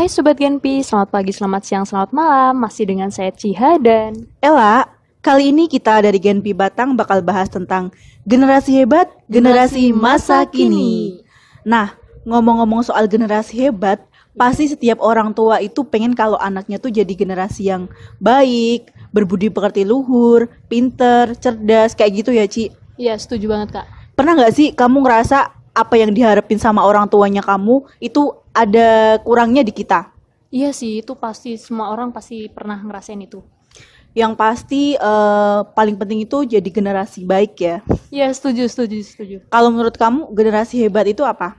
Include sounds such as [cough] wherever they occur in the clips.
Hai Sobat Genpi, selamat pagi, selamat siang, selamat malam. Masih dengan saya Ciha dan Ella, kali ini kita dari Genpi Batang bakal bahas tentang generasi hebat, generasi masa kini. Nah, ngomong-ngomong soal generasi hebat, pasti setiap orang tua itu pengen kalau anaknya tuh jadi generasi yang baik, berbudi pekerti luhur, pinter, cerdas, kayak gitu ya, Ci. Iya, setuju banget Kak. Pernah nggak sih kamu ngerasa apa yang diharapin sama orang tuanya kamu itu ada kurangnya di kita? Iya sih, itu pasti semua orang pasti pernah ngerasain itu. Yang pasti eh, paling penting itu jadi generasi baik ya. Iya, setuju, setuju, setuju. Kalau menurut kamu generasi hebat itu apa?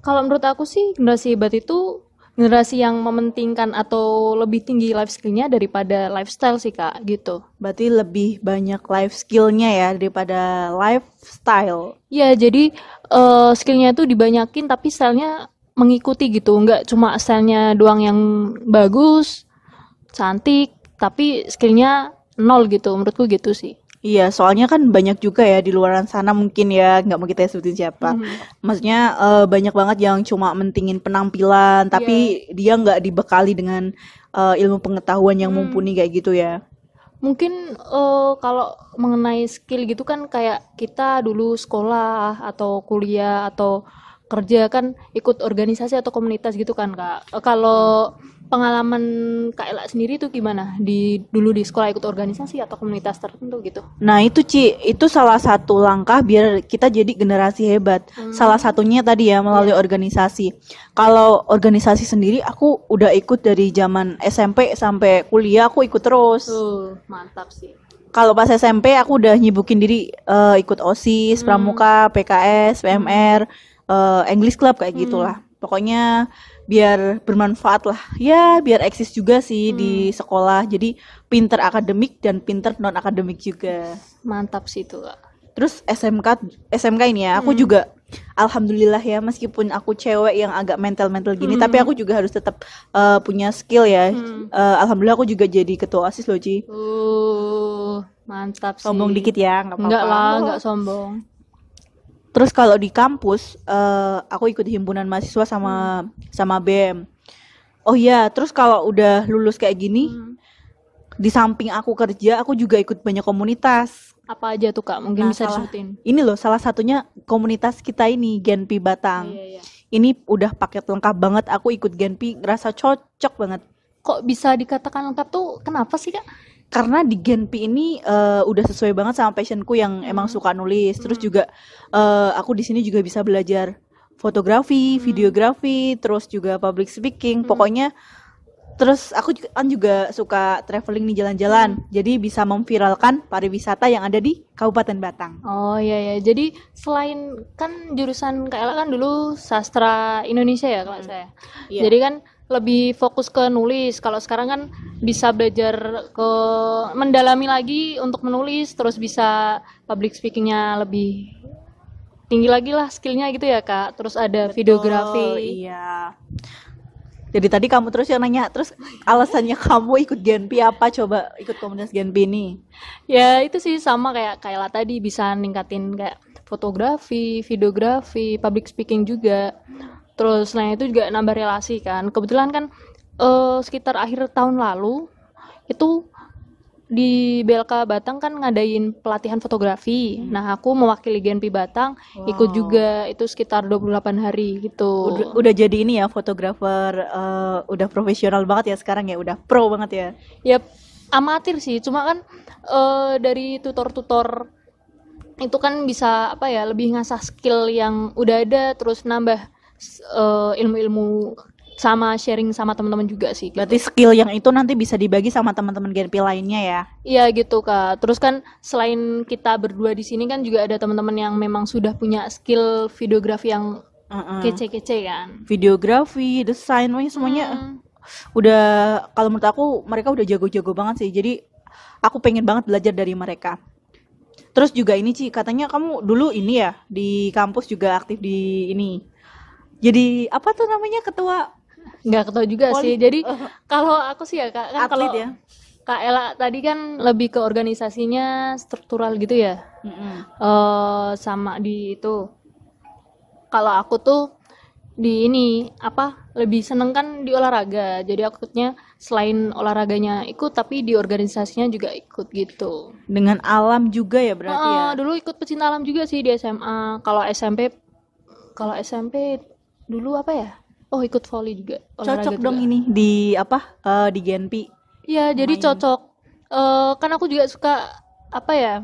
Kalau menurut aku sih generasi hebat itu generasi yang mementingkan atau lebih tinggi life skill-nya daripada lifestyle sih Kak, gitu. Berarti lebih banyak life skill-nya ya daripada lifestyle. Iya, jadi eh, skill-nya itu dibanyakin tapi style-nya mengikuti gitu, nggak cuma style-nya doang yang bagus, cantik, tapi skill-nya nol gitu, menurutku gitu sih. Iya, soalnya kan banyak juga ya di luaran sana mungkin ya, nggak mau kita sebutin siapa. Mhm. Maksudnya eh, banyak banget yang cuma mentingin penampilan, tapi dia nggak dibekali dengan eh, ilmu pengetahuan yang Hmm. mumpuni kayak gitu ya. Mungkin eh, kalau mengenai skill gitu kan kayak kita dulu sekolah atau kuliah atau kerja kan ikut organisasi atau komunitas gitu kan Kak. Eh, Kalau pengalaman Kak Ela sendiri tuh gimana? Di dulu di sekolah ikut organisasi atau komunitas tertentu gitu? Nah itu Ci, itu salah satu langkah biar kita jadi generasi hebat. Hmm. Salah satunya tadi ya melalui organisasi. Kalau organisasi sendiri aku udah ikut dari zaman SMP sampai kuliah aku ikut terus. Tuh, mantap sih. Kalau pas SMP aku udah nyibukin diri eh, ikut OSIS, Hmm. Pramuka, PKS, PMR, eh, English Club kayak Hmm. gitulah. Pokoknya biar bermanfaat lah. Ya, biar eksis juga sih di Hmm. sekolah. Jadi pinter akademik dan pinter non akademik juga. Mantap sih itu Kak. Terus SMK SMK ini ya, Hmm. aku juga alhamdulillah ya meskipun aku cewek yang agak mental-mental gini, Hmm. tapi aku juga harus tetap eh, punya skill ya. Hmm. Eh, alhamdulillah aku juga jadi ketua OSIS loh, Ci. Uh, mantap sih. Sombong dikit ya, nggak apa-apa. Enggak lah, enggak sombong. Terus kalau di kampus, eh, aku ikut himpunan mahasiswa sama sama BM. Oh iya, terus kalau udah lulus kayak gini, Hmm. di samping aku kerja, aku juga ikut banyak komunitas. Apa aja tuh Kak? Mungkin Nah, bisa salah- disebutin. Ini loh, salah satunya komunitas kita ini, Genpi Batang. Iya, iya. Ini udah paket lengkap banget. Aku ikut Genpi, ngerasa cocok banget. Kok bisa dikatakan lengkap tuh kenapa sih Kak? Karena di Genpi ini eh, udah sesuai banget sama passionku yang emang Hmm. suka nulis. Terus Hmm. juga eh, aku di sini juga bisa belajar fotografi, Hmm. videografi, terus juga public speaking. Hmm. Pokoknya terus aku juga- kan juga suka traveling nih jalan-jalan. Hmm. Jadi bisa memviralkan pariwisata yang ada di Kabupaten Batang. Oh iya ya. Jadi selain kan jurusan Ella kan dulu sastra Indonesia ya kalau saya. Iya. Jadi kan lebih fokus ke nulis. Kalau sekarang kan bisa belajar ke mendalami lagi untuk menulis, terus bisa public speakingnya lebih tinggi lagi lah skillnya gitu ya Kak. Terus ada Betul, videografi. Iya. Jadi tadi kamu terus yang nanya, terus alasannya kamu ikut Genpi apa? Coba ikut komunitas Genpi ini. Ya itu sih sama kayak Kayla tadi bisa ningkatin kayak fotografi, videografi, public speaking juga. Terus selain itu juga nambah relasi kan. Kebetulan kan eh, sekitar akhir tahun lalu itu di BLK Batang kan ngadain pelatihan fotografi. Nah, aku mewakili Genpi Batang ikut Wow. juga itu sekitar 28 hari gitu. Udah, udah jadi ini ya fotografer eh, udah profesional banget ya sekarang ya, udah pro banget ya. ya amatir sih cuma kan eh, dari tutor-tutor itu kan bisa apa ya lebih ngasah skill yang udah ada terus nambah eh, ilmu-ilmu sama sharing sama teman-teman juga sih gitu. Berarti skill yang itu nanti bisa dibagi sama teman-teman Genpi lainnya ya. Iya gitu kak terus kan selain kita berdua di sini kan juga ada teman-teman yang memang sudah punya skill videografi yang Heeh. kece-kece kan Videografi, desain, pokoknya semuanya Hmm. udah kalau menurut aku mereka udah jago-jago banget sih. Jadi aku pengen banget belajar dari mereka. Terus juga ini Ci, katanya kamu dulu ini ya di kampus juga aktif di ini. Jadi apa tuh namanya? Ketua? Nggak ketahui juga Poli- sih jadi Eh, kalau aku sih ya kak kan kalau ya? Kak Ella tadi kan lebih ke organisasinya struktural gitu ya. Mm-mm. eh sama di itu. Kalau aku tuh di ini apa lebih seneng kan di olahraga. Jadi akutnya selain olahraganya ikut tapi di organisasinya juga ikut gitu. Dengan alam juga ya berarti ya. Ah, dulu ikut pecinta alam juga sih di SMA kalau SMP kalau SMP dulu apa ya oh ikut volley juga Cocok dong juga. ini di apa? eh, di Genpi. Iya, jadi cocok. Eh, kan aku juga suka apa ya,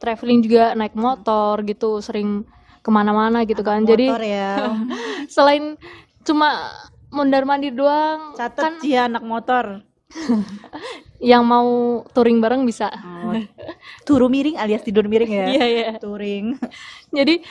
traveling juga naik motor gitu, sering ke mana-mana gitu kan. Jadi Motor ya. [laughs] selain cuma mondar mandir doang, Catet kan sih anak motor. [laughs] yang mau touring bareng bisa. Oh, turu miring alias tidur miring ya. [laughs] Iya iya. Touring. Jadi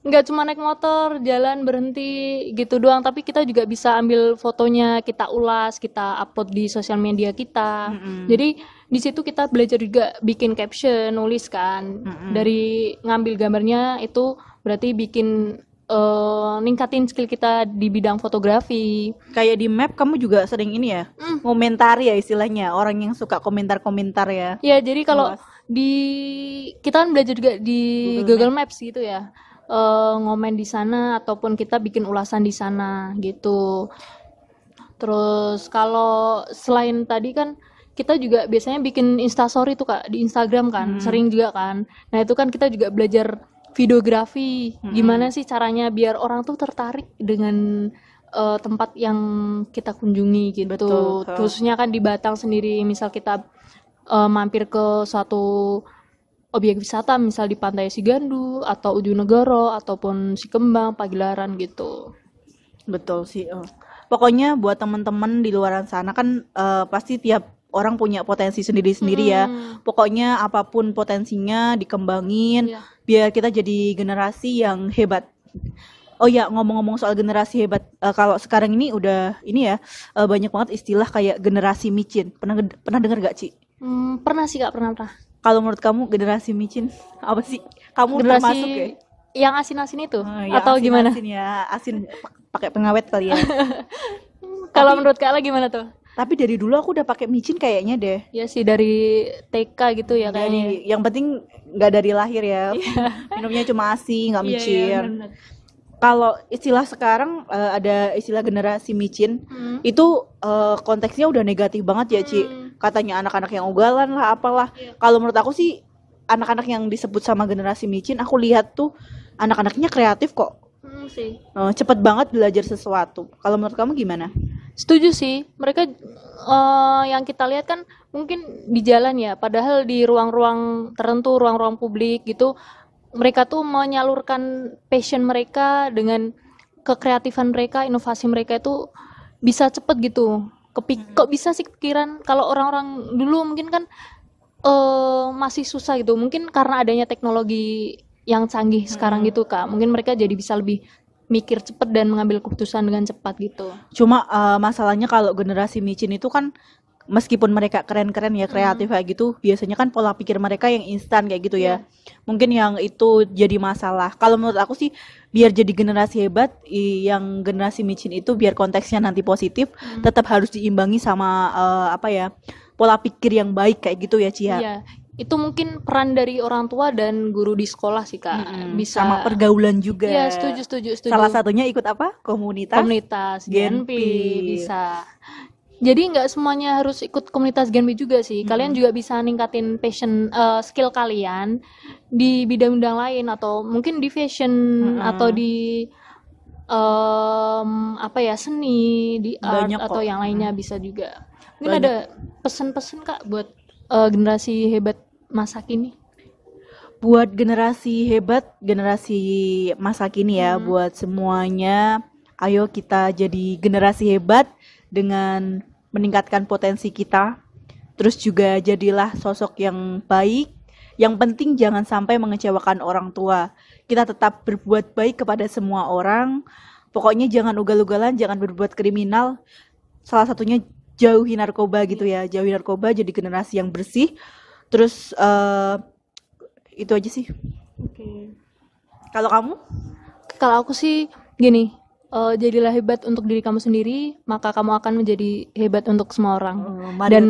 nggak cuma naik motor, jalan berhenti gitu doang, tapi kita juga bisa ambil fotonya, kita ulas, kita upload di sosial media kita. Mm-mm. Jadi di situ kita belajar juga bikin caption, nulis kan. Mm-mm. Dari ngambil gambarnya itu berarti bikin eh, ningkatin skill kita di bidang fotografi. Kayak di map kamu juga sering ini ya. Hmm. Komentari ya istilahnya. Orang yang suka komentar-komentar ya. Ya, jadi kalau di kita kan belajar juga di Google Google, Maps gitu ya. Eh, ngomen di sana ataupun kita bikin ulasan di sana gitu. Terus kalau selain tadi kan kita juga biasanya bikin instastory tuh Kak di Instagram kan, Hmm. sering juga kan. Nah, itu kan kita juga belajar videografi. Hmm. Gimana sih caranya biar orang tuh tertarik dengan eh, tempat yang kita kunjungi gitu. Betul. Khususnya kan di Batang sendiri, misal kita eh, mampir ke suatu objek wisata, misal di Pantai Sigandu atau Ujung Negoro ataupun Sikembang, Pagelaran gitu. Betul sih. eh. Pokoknya buat teman-teman di luaran sana kan eh, pasti tiap orang punya potensi sendiri-sendiri ya. Hmm. Pokoknya apa pun potensinya dikembangin Iya. biar kita jadi generasi yang hebat. Oh ya, ngomong-ngomong soal generasi hebat, eh, kalau sekarang ini udah ini ya eh, banyak banget istilah kayak generasi micin. Pernah pernah dengar gak, Ci? Hmm, pernah sih Kak, pernah pernah. Kalau menurut kamu generasi micin apa sih? Kamu Generasi termasuk ya? yang asin-asin itu ya, atau asin- gimana? Asin ya, asin pakai pengawet kali ya. [laughs] Kalau menurut Kak lah gimana tuh? Tapi dari dulu aku udah pakai micin kayaknya deh. Ya sih dari TK gitu ya kayaknya. Jadi yang penting nggak dari lahir ya. Minumnya cuma asi, nggak Iya, iya, micin. bener. Kalau istilah sekarang eh, ada istilah generasi micin, Hmm. itu eh, konteksnya udah negatif banget ya, Ci. Hmm. Katanya anak-anak yang ugalan lah, apalah. Iya. Kalau menurut aku sih anak-anak yang disebut sama generasi micin, aku lihat tuh anak-anaknya kreatif kok. Hmm, sih. Eh, cepet banget belajar sesuatu. Kalau menurut kamu gimana? Setuju sih. Mereka eh, yang kita lihat kan mungkin di jalan ya, padahal di ruang-ruang tertentu, ruang-ruang publik gitu, mereka tuh menyalurkan passion mereka dengan kekreatifan mereka, inovasi mereka itu bisa cepet gitu. Kepik kok bisa sih kepikiran kalau orang-orang dulu mungkin kan eh masih susah gitu. Mungkin karena adanya teknologi yang canggih sekarang gitu, Kak. Mungkin mereka jadi bisa lebih mikir cepet dan mengambil keputusan dengan cepat gitu. Cuma eh, masalahnya kalau generasi micin itu kan meskipun mereka keren-keren ya kreatif kayak gitu, biasanya kan pola pikir mereka yang instan kayak gitu ya. Mungkin yang itu jadi masalah. Kalau menurut aku sih biar jadi generasi hebat, yang generasi micin itu biar konteksnya nanti positif, tetap harus diimbangi sama eh, apa ya? pola pikir yang baik kayak gitu ya, Cia. Iya, itu mungkin peran dari orang tua dan guru di sekolah sih kak. Mm-mm. Bisa. sama pergaulan juga. Iya, setuju, setuju, setuju. Salah satunya ikut apa? Komunitas. komunitas Genpi. Genpi bisa. Jadi nggak semuanya harus ikut komunitas Genpi juga sih. Kalian juga bisa ningkatin passion, eh, skill kalian di bidang-bidang lain atau mungkin di fashion Mm-mm. atau di em, apa ya seni, di art Banyak atau kok. yang lainnya bisa juga. Mungkin Banyak. ada pesan-pesan kak buat eh, generasi hebat masa kini. buat generasi hebat, generasi masa kini ya, Hmm. buat semuanya, ayo kita jadi generasi hebat dengan meningkatkan potensi kita. Terus juga jadilah sosok yang baik. Yang penting jangan sampai mengecewakan orang tua. Kita tetap berbuat baik kepada semua orang. Pokoknya jangan ugal-ugalan, jangan berbuat kriminal. Salah satunya jauhi narkoba gitu ya, jauhi narkoba jadi generasi yang bersih. Terus eh, itu aja sih. Oke. Kalau kamu? Kalau aku sih gini, eh, jadilah hebat untuk diri kamu sendiri, maka kamu akan menjadi hebat untuk semua orang. Oh, Dan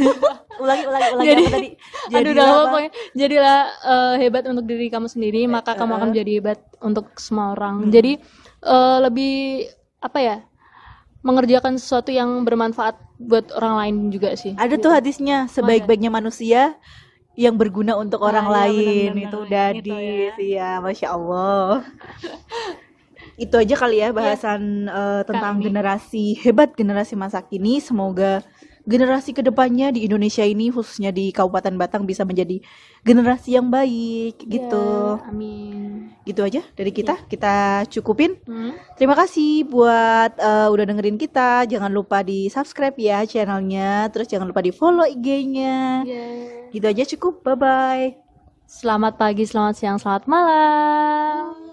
[laughs] ulangi ulangi ulangi Jadi- apa tadi? [laughs] aduh Jadilah udah apa? pokoknya jadilah eh, hebat untuk diri kamu sendiri, maka kamu akan menjadi hebat untuk semua orang. Jadi eh, lebih apa ya mengerjakan sesuatu yang bermanfaat buat orang lain juga sih Ada tuh hadisnya sebaik-baiknya manusia yang berguna untuk orang iya, lain benar-benar. itu Itu hadis ya masya Allah [laughs] itu aja kali ya bahasan eh, tentang Kami. generasi hebat generasi masa kini semoga generasi ke depannya di Indonesia ini khususnya di Kabupaten Batang bisa menjadi generasi yang baik gitu Ya, amin gitu aja dari kita kita cukupin Hmm. Terima kasih buat eh, udah dengerin kita. Jangan lupa di subscribe ya channelnya. Terus jangan lupa di follow IG-nya. Ya. Gitu aja cukup. Bye bye. Selamat pagi, selamat siang, selamat malam.